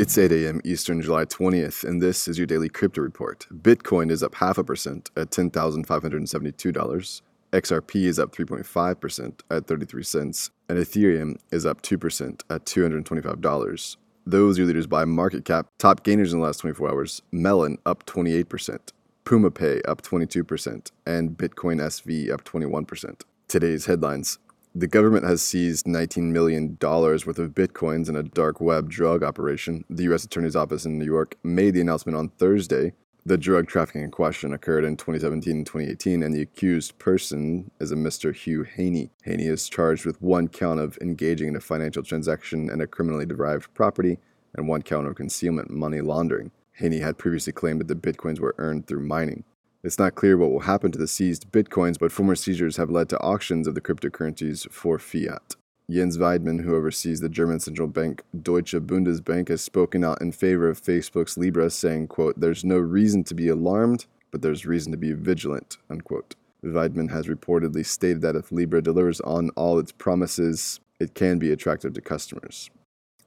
It's 8 a.m. Eastern, July 20th, and this is your daily crypto report. Bitcoin is up half a percent at $10,572. XRP is up 3.5% at 33 cents, and Ethereum is up 2% at $225. Those are leaders by market cap. Top gainers in the last 24 hours Melon up 28%, PumaPay up 22%, and Bitcoin SV up 21%. Today's headlines the government has seized $19 million worth of bitcoins in a dark web drug operation. The U.S. Attorney's Office in New York made the announcement on Thursday. The drug trafficking in question occurred in 2017 and 2018, and the accused person is a Mr. Hugh Haney. Haney is charged with one count of engaging in a financial transaction and a criminally derived property, and one count of concealment money laundering. Haney had previously claimed that the bitcoins were earned through mining. It's not clear what will happen to the seized bitcoins, but former seizures have led to auctions of the cryptocurrencies for fiat. Jens Weidmann, who oversees the German central bank Deutsche Bundesbank, has spoken out in favor of Facebook's Libra, saying, quote, There's no reason to be alarmed, but there's reason to be vigilant, unquote. Weidmann has reportedly stated that if Libra delivers on all its promises, it can be attractive to customers.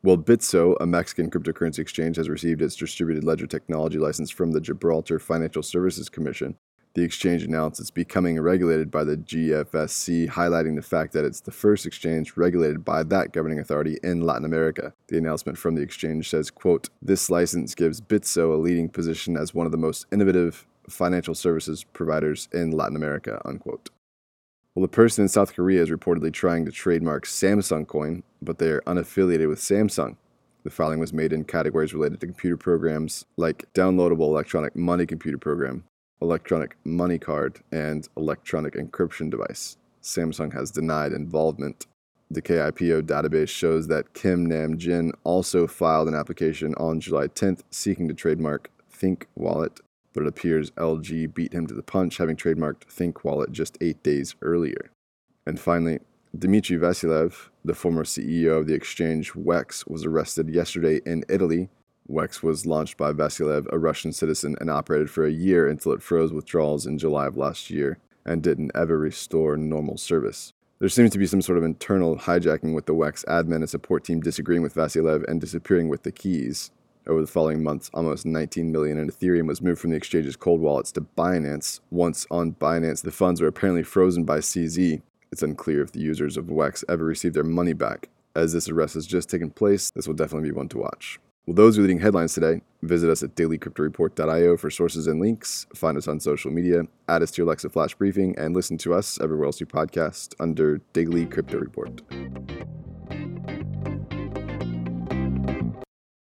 Well, Bitso, a Mexican cryptocurrency exchange, has received its distributed ledger technology license from the Gibraltar Financial Services Commission. The exchange announced it's becoming regulated by the GFSC, highlighting the fact that it's the first exchange regulated by that governing authority in Latin America. The announcement from the exchange says, quote, This license gives Bitso a leading position as one of the most innovative financial services providers in Latin America, unquote. Well, the person in South Korea is reportedly trying to trademark Samsung Coin, but they are unaffiliated with Samsung. The filing was made in categories related to computer programs like downloadable electronic money computer program, electronic money card, and electronic encryption device. Samsung has denied involvement. The KIPO database shows that Kim Nam Jin also filed an application on July 10th seeking to trademark ThinQ Wallet but it appears LG beat him to the punch, having trademarked ThinQ Wallet just eight days earlier. And finally, Dmitry Vasilev, the former CEO of the exchange WEX, was arrested yesterday in Italy. WEX was launched by Vasilev, a Russian citizen, and operated for a year until it froze withdrawals in July of last year and didn't ever restore normal service. There seems to be some sort of internal hijacking with the WEX admin and support team disagreeing with Vasilev and disappearing with the keys. Over the following months, almost 19 million in Ethereum was moved from the exchange's cold wallets to Binance. Once on Binance, the funds were apparently frozen by CZ. It's unclear if the users of WEX ever received their money back. As this arrest has just taken place, this will definitely be one to watch. Well, those are leading headlines today. Visit us at dailycryptoreport.io for sources and links. Find us on social media, add us to your Alexa Flash Briefing, and listen to us everywhere else you podcast under Daily Crypto Report.